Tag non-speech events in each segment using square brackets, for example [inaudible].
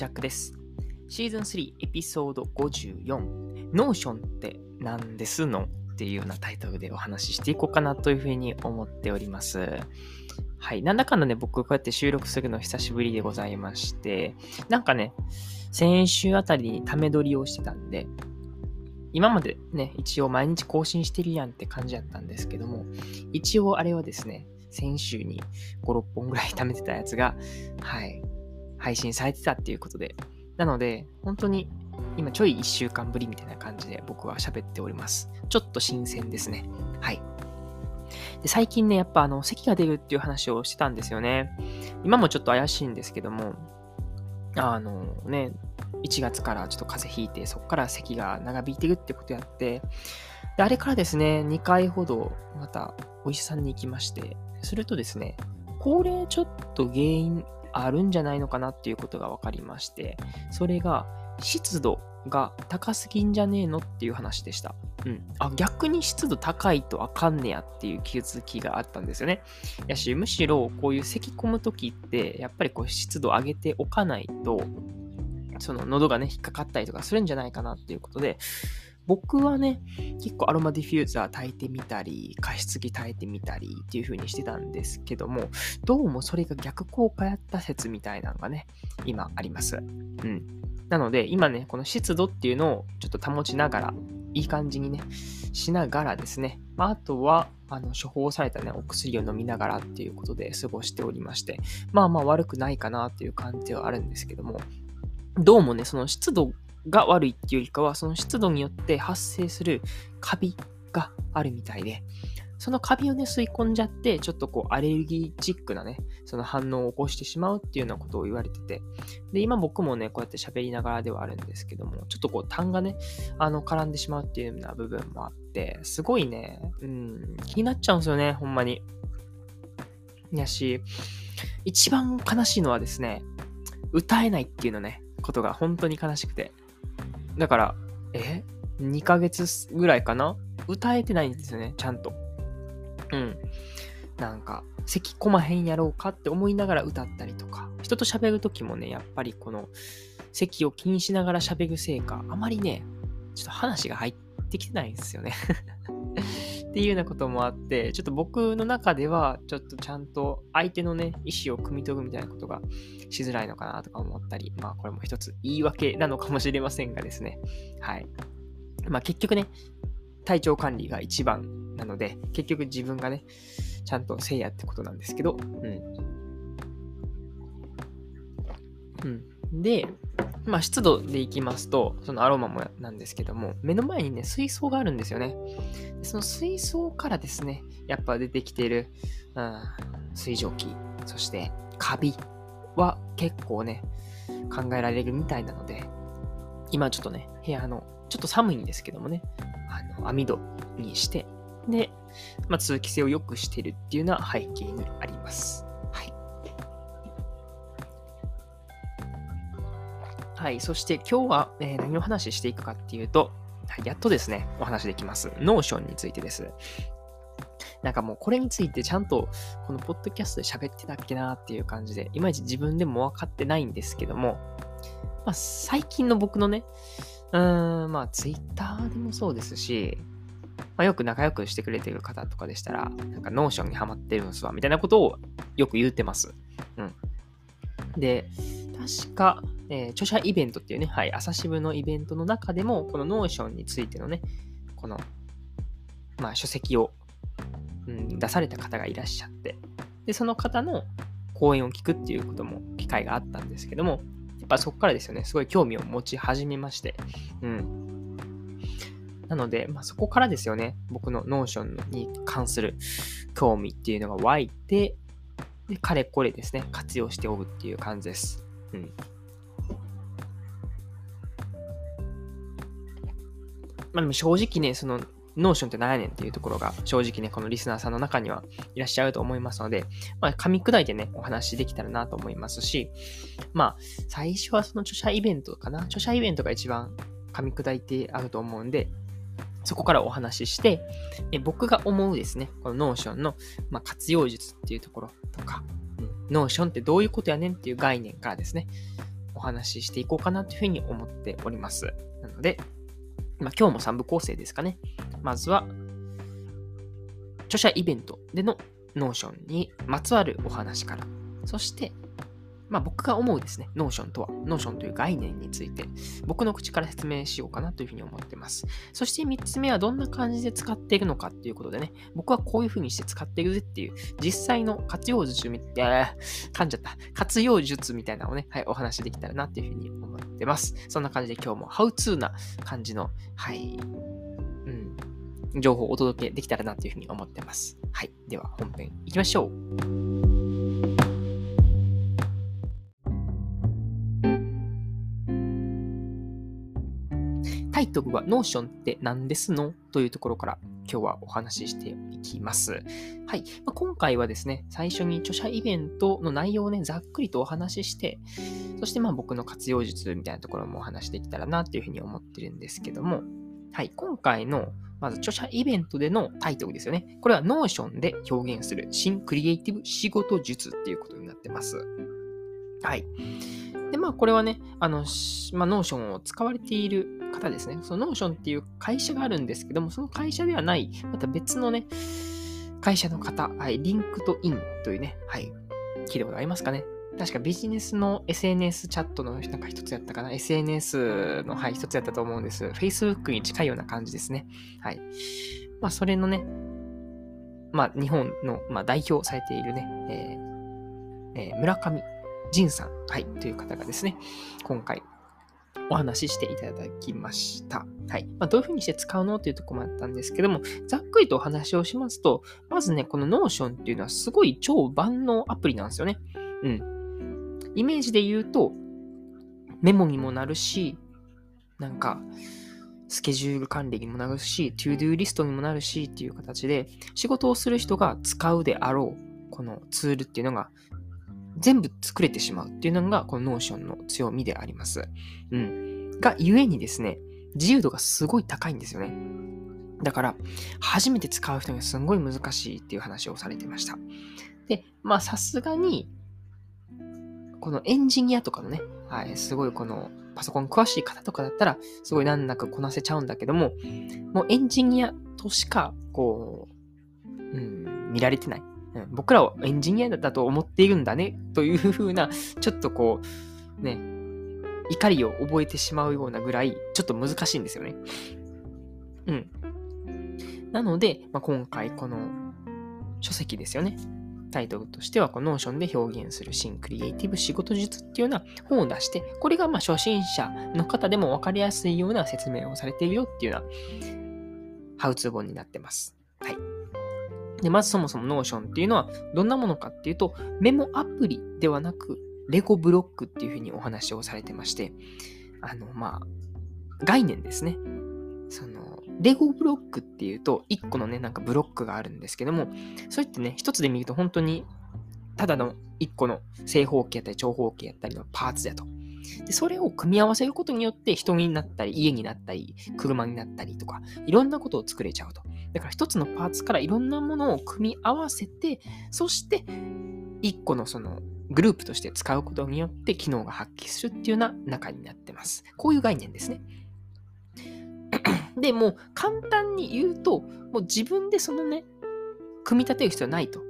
ジャックです。シーズン3エピソード54、 Notion って何ですのっていうようなタイトルでお話ししていこうかなというふうに思っております。はい。なんだかんだね、僕こうやって収録するの久しぶりでございまして、なんかね、先週あたりにため撮りをしてたんで、今までね、一応毎日更新してるやんって感じだったんですけども、一応あれはですね、先週に5、6本ぐらい貯めてたやつが、はい、配信されてたっていうことで、なので、本当に今ちょい1週間ぶりみたいな感じで僕は喋っております。ちょっと新鮮ですね。はい。で最近ね、やっぱあの、咳が出るっていう話をしてたんですよね。今もちょっと怪しいんですけども、あのね、1月からちょっと風邪ひいて、そこから咳が長引いてるってことやって、で、あれからですね、2回ほどまたお医者さんに行きまして、するとですね、これちょっと原因あるんじゃないのかなっていうことが分かりまして、それが湿度が高すぎんじゃねえのっていう話でした。うん。あ、逆に湿度高いとあかんねやっていう気づきがあったんですよね。やし、むしろこういう咳込む時って、やっぱりこう湿度上げておかないと、その喉がね、引っかかったりとかするんじゃないかなっていうことで、僕はね、結構アロマディフューザー炊いてみたり、加湿器炊いてみたりっていう風にしてたんですけども、どうもそれが逆効果やった説みたいなのがね、今あります。うん。なので、今ね、この湿度っていうのをちょっと保ちながら、いい感じにね、しながらですね、まあ、あとは、あの、処方されたね、お薬を飲みながらっていうことで過ごしておりまして、まあまあ悪くないかなっていう感じはあるんですけども、どうもね、その湿度が悪いっていうよりかは、その湿度によって発生するカビがあるみたいで、そのカビをね、吸い込んじゃって、ちょっとこう、アレルギーチックなね、その反応を起こしてしまうっていうようなことを言われてて、で、今僕もね、こうやって喋りながらではあるんですけども、ちょっとこう、痰がね、あの、絡んでしまうっていうような部分もあって、すごいね、うん、気になっちゃうんですよね、ほんまに。やし、一番悲しいのはですね、歌えないっていうのね、ことが本当に悲しくて。だから、え ?2 ヶ月ぐらいかな？歌えてないんですよね、ちゃんと。うん。なんか、咳込まへんやろうかって思いながら歌ったりとか、人と喋るときもね、やっぱりこの、咳を気にしながら喋るせいか、あまりね、ちょっと話が入ってきてないんですよね [laughs] っていうようなこともあって、ちょっと僕の中では、ちょっとちゃんと相手のね、意思を汲み取るみたいなことがしづらいのかなとか思ったり、まあこれも一つ言い訳なのかもしれませんがですね。はい。まあ結局ね、体調管理が一番なので、結局自分がね、ちゃんとせいやってことなんですけど、うん。うん。で、まあ、湿度でいきますと、そのアロマもなんですけども、目の前にね、水槽があるんですよね。その水槽からですね、やっぱ出てきている、うん、水蒸気、そしてカビは結構ね、考えられるみたいなので、今ちょっとね、部屋の、ちょっと寒いんですけどもね、あの網戸にして、で、まあ、通気性を良くしてるっていうのは背景にあります。はい。そして今日は、えー、何を話していくかっていうと、はい、やっとですね、お話できます。 Notion についてです。なんかもうこれについてちゃんとこのポッドキャストで喋ってたっけなっていう感じで、いまいち自分でも分かってないんですけども、まあ最近の僕のね、うーん、まあツイッターでもそうですし、まあ、よく仲良くしてくれてる方とかでしたら、なんか Notion にハマってるんすわ、みたいなことをよく言ってます。うん。で、確か、えー、著者イベントっていうね、はい、朝渋のイベントの中でも、この Notion についてのね、この、まあ、書籍を、うん、出された方がいらっしゃって、で、その方の講演を聞くっていうことも、機会があったんですけども、やっぱそこからですよね、すごい興味を持ち始めまして、うん。なので、まあ、そこからですよね、僕の Notion に関する興味っていうのが湧いて、で、かれこれですね、活用しておるっていう感じです。まあでも正直ね、その、ノーションって何やねんっていうところが正直ね、このリスナーさんの中にはいらっしゃると思いますので、まあ、噛み砕いてね、お話できたらなと思いますし、まあ、最初はその著者イベントかな？著者イベントが一番噛み砕いてあると思うんで、そこからお話しして、え僕が思うですね、この Notion の、ま、活用術っていうところとか、 Notion ってどういうことやねんっていう概念からですね、お話ししていこうかなというふうに思っております。なので、まあ、今日も3部構成ですかね。まずは、著者イベントでの Notion にまつわるお話から、そして、まあ、僕が思うですね、 Notion とは、 Notion という概念について、僕の口から説明しようかなというふうに思っています。そして3つ目はどんな感じで使っているのかっていうことでね、僕はこういうふうにして使っているぜっていう、実際の活用術みたいな、噛んじゃった。活用術みたいなのをね、はい、お話できたらなっていうふうに思ってます。そんな感じで今日もハウツーな感じの、はい、うん、情報をお届けできたらなというふうに思ってます。はい。では本編いきましょう。タイトルは Notion って何ですの？というところから今日はお話ししていきます。はい。まあ、今回はですね、最初に著者イベントの内容をね、ざっくりとお話しして、そしてまあ僕の活用術みたいなところもお話しできたらなっていうふうに思ってるんですけども、はい。今回のまず著者イベントでのタイトルですよね。これは Notion で表現する新クリエイティブ仕事術っていうことになってます。はい。で、まあ、これはね、あの、まあ、 Notion を使われている方ですね。その Notion っていう会社があるんですけども、その会社ではない、また別のね、会社の方、はい、 LinkedIn というね、はい、聞いたことありますかね。確かビジネスの SNS チャットのなんか一つやったかな。SNS の、はい、一つやったと思うんです。Facebook に近いような感じですね。はい。まあ、それのね、まあ、日本の、まあ、代表されているね、えーえー、村上仁さん、はい、という方がですね、今回お話ししていただきました。はい。まあ、どういうふうにして使うのというとこもあったんですけども、ざっくりとお話をしますと、まずね、この Notion っていうのはすごい超万能アプリなんですよね。うん。イメージで言うと、メモにもなるし、なんか、スケジュール管理にもなるし、 ToDoリストにもなるしっていう形で、仕事をする人が使うであろう、このツールっていうのが全部作れてしまうっていうのが、この Notion の強みであります。うん。が、ゆえにですね、自由度がすごい高いんですよね。だから、初めて使う人にはすごい難しいっていう話をされてました。で、まあ、さすがに、このエンジニアとかのね、はい、すごいこのパソコン詳しい方とかだったら、すごい難なくこなせちゃうんだけども、もうエンジニアとしか、こう、うん、見られてない。僕らはエンジニアだと思っているんだね、というふうな、ちょっとこう、ね、怒りを覚えてしまうようなぐらい、ちょっと難しいんですよね。うん。なので、まあ、今回この書籍ですよね。タイトルとしては、この Notionで表現する新クリエイティブ仕事術っていうような本を出して、これがまあ初心者の方でも分かりやすいような説明をされているよっていうような、ハウツー本になってます。はい。で、まずそもそも Notion っていうのはどんなものかっていうと、メモアプリではなく、レゴブロックっていうふうにお話をされてまして、あの、まあ、概念ですね。その、レゴブロックっていうと、1個のね、なんかブロックがあるんですけども、それってね、一つで見ると本当に、ただの1個の正方形やったり長方形やったりのパーツだと。で、それを組み合わせることによって人になったり、家になったり、車になったりとか、いろんなことを作れちゃうと。だから一つのパーツからいろんなものを組み合わせて、そして一個のそのグループとして使うことによって機能が発揮するっていうような中になってます。こういう概念ですね。で、もう簡単に言うと、もう自分でそのね、組み立てる必要はないと。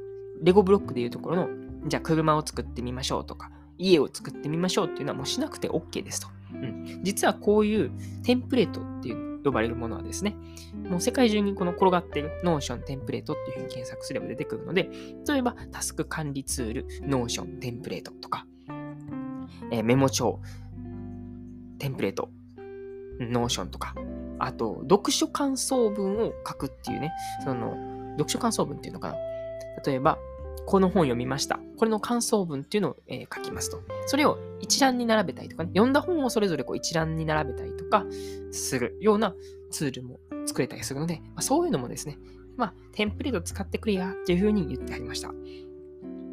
レゴブロックでいうところの、じゃあ車を作ってみましょうとか、家を作ってみましょうっていうのはもうしなくて OK ですと。うん、実はこういうテンプレートっていう呼ばれるものはですね、もう世界中にこの転がってる Notion テンプレートっていうふうに検索すれば出てくるので、例えばタスク管理ツール Notion テンプレートとか、えー、メモ帳テンプレート Notion とか、あと読書感想文を書くっていうね、その読書感想文っていうのかな。例えば、この本読みました。これの感想文っていうのを、えー、書きますと。それを一覧に並べたりとかね、読んだ本をそれぞれこう一覧に並べたりとかするようなツールも作れたりするので、まあ、そういうのもですね、まあ、テンプレート使ってくれやっていうふうに言ってありました。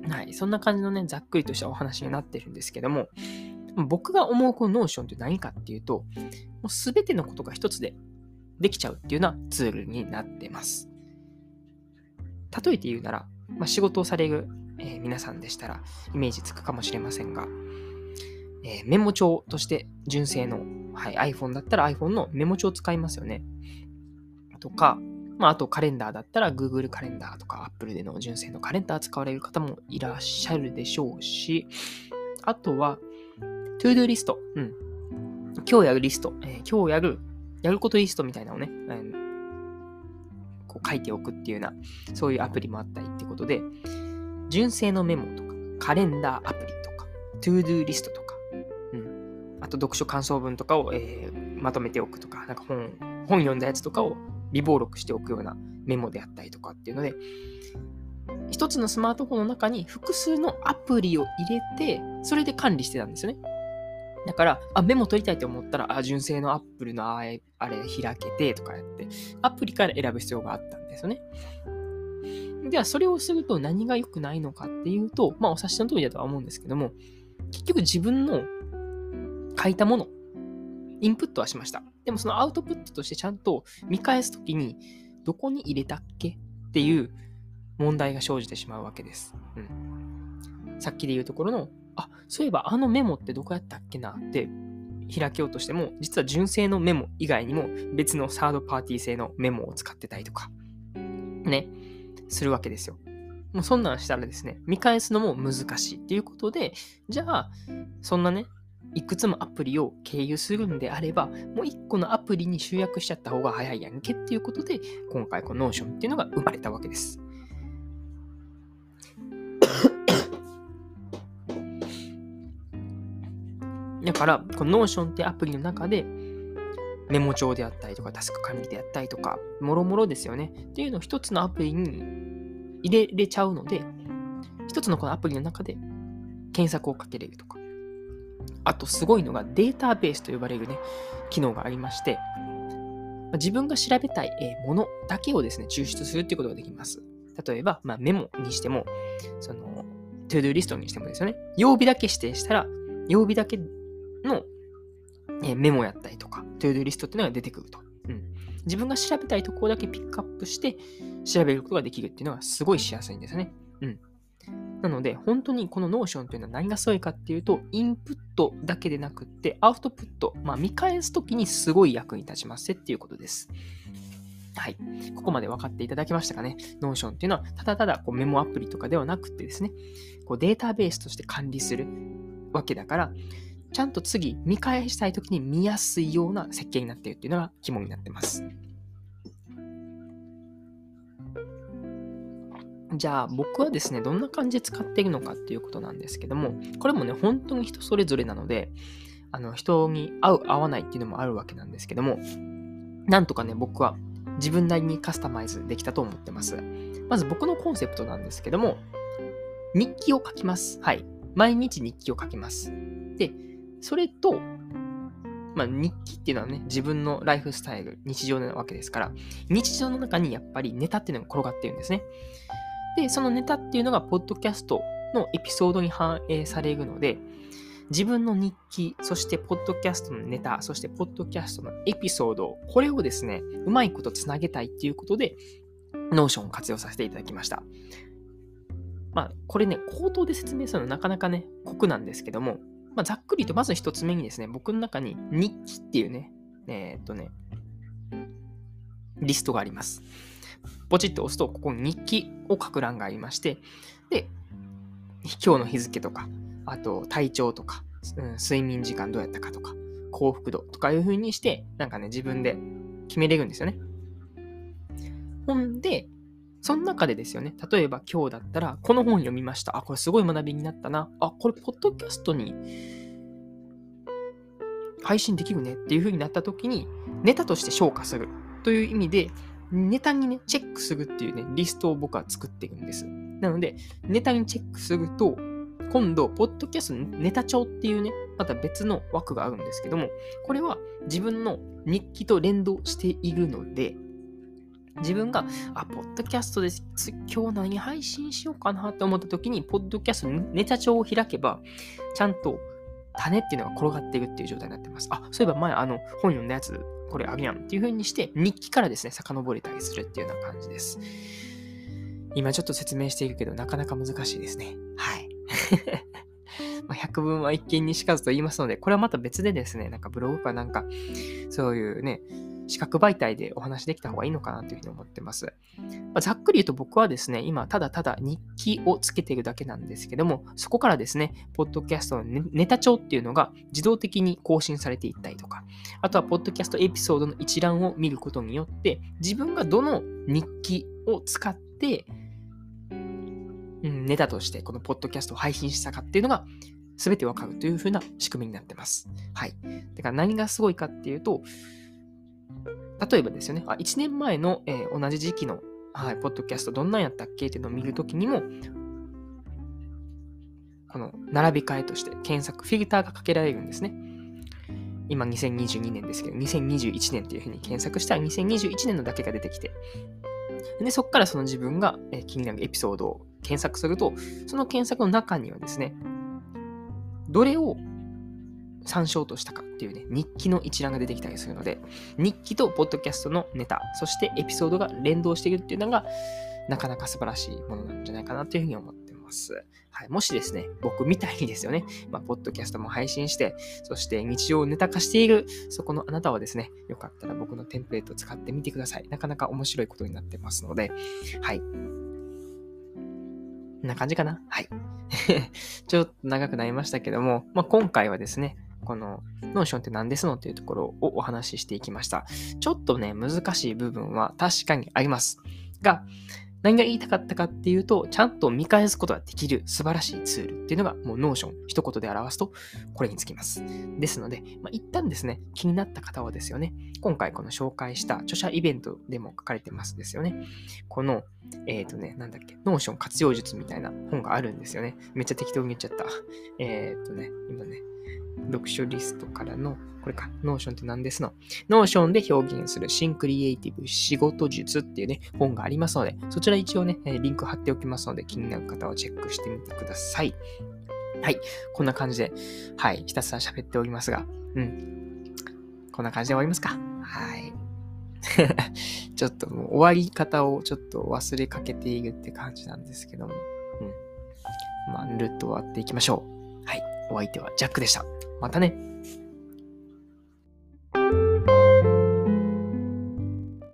はい。そんな感じのね、ざっくりとしたお話になってるんですけども、僕が思うこの Notionって何かっていうと、もうすべてのことが一つでできちゃうっていうようなツールになってます。例えて言うなら、まあ、仕事をされる、えー、皆さんでしたらイメージつくかもしれませんが、えー、メモ帳として純正の、はい、iPhone だったら iPhone のメモ帳を使いますよね。とか、まあ、あとカレンダーだったら Google カレンダーとか Apple での純正のカレンダー使われる方もいらっしゃるでしょうし、あとは、To-Do リスト。うん。今日やるリスト。えー、今日やる、やることリストみたいなのをね、えー、こう書いておくっていうような、そういうアプリもあったりってことで、純正のメモとか、カレンダーアプリとか、To-Do リストとか、うん。あと読書感想文とかを、えー、まとめておくとか、なんか本、本読んだやつとかを微暴録しておくようなメモであったりとかっていうので、一つのスマートフォンの中に複数のアプリを入れて、それで管理してたんですよね。だから、あ、メモ取りたいと思ったら、あ、純正のアップルのあれ、あれ開けてとかやって、アプリから選ぶ必要があったんですよね。では、それをすると何が良くないのかっていうと、まあ、お察しの通りだとは思うんですけども、結局自分の書いたもの、インプットはしました。でもそのアウトプットとしてちゃんと見返すときに、どこに入れたっけっていう問題が生じてしまうわけです。うん。さっきで言うところの、あ、そういえばあのメモってどこやったっけな？って開けようとしても、実は純正のメモ以外にも別のサードパーティー製のメモを使ってたりとか、ね、するわけですよ。もうそんなんしたらですね、見返すのも難しいっていうことで、じゃあ、そんなね、いくつもアプリを経由するんであれば、もう1個のアプリに集約しちゃった方が早いやんけっていうことで、今回この Notion っていうのが生まれたわけです。だから、この Notion ってアプリの中で、メモ帳であったりとか、タスク管理であったりとか、もろもろですよね。っていうのを一つのアプリに入れれちゃうので、一つのこのアプリの中で検索をかけれるとか。あとすごいのがデータベースと呼ばれるね、機能がありまして、自分が調べたいものだけをですね、抽出するっていうことができます。例えば、まあ、メモにしても、その、 ToDoリストにしてもですよね、曜日だけ指定したら、曜日だけのメモやったりとか、 ToDoリストっていうのが出てくると。うん。自分が調べたいところだけピックアップして調べることができるっていうのがすごいしやすいんですね。うん。なので、本当にこの Notion というのは何がすごいかっていうと、インプットだけでなくって、アウトプット、まあ、見返すときにすごい役に立ちますっていうことです。はい。ここまで分かっていただけましたかね ?Notion っていうのは、ただただこうメモアプリとかではなくてですね、こうデータベースとして管理するわけだから、ちゃんと次見返したいときに見やすいような設計になっているっていうのが肝になってます。じゃあ僕はですね、どんな感じで使っているのかっていうことなんですけども、これもね、本当に人それぞれなので、あの人に合う合わないっていうのもあるわけなんですけども、なんとかね、僕は自分なりにカスタマイズできたと思ってます。まず僕のコンセプトなんですけども、日記を書きます。はい。毎日日記を書きます。で、それと、まあ、日記っていうのはね、自分のライフスタイル、日常なわけですから、日常の中にやっぱりネタっていうのが転がってるんですね。で、そのネタっていうのが、ポッドキャストのエピソードに反映されるので、自分の日記、そしてポッドキャストのネタ、そしてポッドキャストのエピソード、これをですね、うまいことつなげたいっていうことで、 Notionを活用させていただきました。まあ、これね、口頭で説明するのはなかなかね、酷なんですけども、まあ、ざっくりとまず一つ目にですね、僕の中に日記っていうね、えー、っとね、リストがあります。ポチッと押すと、ここに日記を書く欄がありまして、で、今日の日付とか、あと体調とか、うん、睡眠時間どうやったかとか、幸福度とかいう風にして、なんかね、自分で決めれるんですよね。ほんで、その中でですよね、例えば今日だったら、この本読みました。あ、これすごい学びになったな。あ、これ、ポッドキャストに配信できるねっていう風になった時に、ネタとして消化するという意味で、ネタにね、チェックするっていうね、リストを僕は作っているんです。なので、ネタにチェックすると、今度、ポッドキャストネタ帳っていうね、また別の枠があるんですけども、これは自分の日記と連動しているので、自分が、あ、ポッドキャストです。今日何配信しようかなって思った時に、ポッドキャストネタ帳を開けば、ちゃんと種っていうのが転がっているっていう状態になってます。あ、そういえば前あの本読んだやつこれあるやんっていう風にして、日記からですね、遡れたりするっていうような感じです。今ちょっと説明しているけど、なかなか難しいですね。はい。[laughs] ま、百聞は一見にしかずと言いますので、これはまた別でですね、なんかブログかなんか、そういうね、視覚媒体でお話できた方がいいのかなというふうに思ってます。まあ、ざっくり言うと僕はですね、今ただただ日記をつけているだけなんですけども、そこからですね、ポッドキャストのネタ帳っていうのが自動的に更新されていったりとか、あとはポッドキャストエピソードの一覧を見ることによって、自分がどの日記を使って、うん、ネタとしてこのポッドキャストを配信したかっていうのが全てわかるという風な仕組みになってます。はい。だから何がすごいかっていうと、例えばですよね、あ1年前の、えー、同じ時期の、はい、ポッドキャストどんなんやったっけっていうのを見るときにも、この並び替えとして検索、フィルターがかけられるんですね。今2022年ですけど、2021年っていうふうに検索したら2021年のだけが出てきて、で、そこからその自分が気になるエピソードを検索すると、その検索の中にはですね、どれを参照としたかっていうね、日記の一覧が出てきたりするので、日記とポッドキャストのネタ、そしてエピソードが連動しているっていうのが、なかなか素晴らしいものなんじゃないかなというふうに思ってます。はい、もしですね、僕みたいにですよね、まあ、ポッドキャストも配信して、そして日常をネタ化している、そこのあなたはですね、よかったら僕のテンプレートを使ってみてください。なかなか面白いことになってますので、はい。こんな感じかな？はい。[laughs] ちょっと長くなりましたけども、まあ、今回はですね、この Notionって何ですのっていうところをお話ししていきました。ちょっとね、難しい部分は確かにあります。が、何が言いたかったかっていうと、ちゃんと見返すことができる素晴らしいツールっていうのが、もう Notion、一言で表すと、これにつきます。ですので、まあ、一旦ですね、気になった方はですよね、今回この紹介した著者イベントでも書かれてますですよね。この、えっ、ー、とね、なんだっけ、 Notion活用術みたいな本があるんですよね。めっちゃ適当に言っちゃった。えっ、ー、とね、今ね、読書リストからの、これか、 Notionって何ですの？ Notionで表現する新クリエイティブ仕事術っていうね、本がありますので、そちら一応ね、リンク貼っておきますので、気になる方はチェックしてみてください。はい。こんな感じで、はい。ひたすら喋っておりますが、うん。こんな感じで終わりますか？はい。[laughs] ちょっともう終わり方をちょっと忘れかけているって感じなんですけども、うん。まあ、ぬるっと終わっていきましょう。お相手はジャックでした。またね。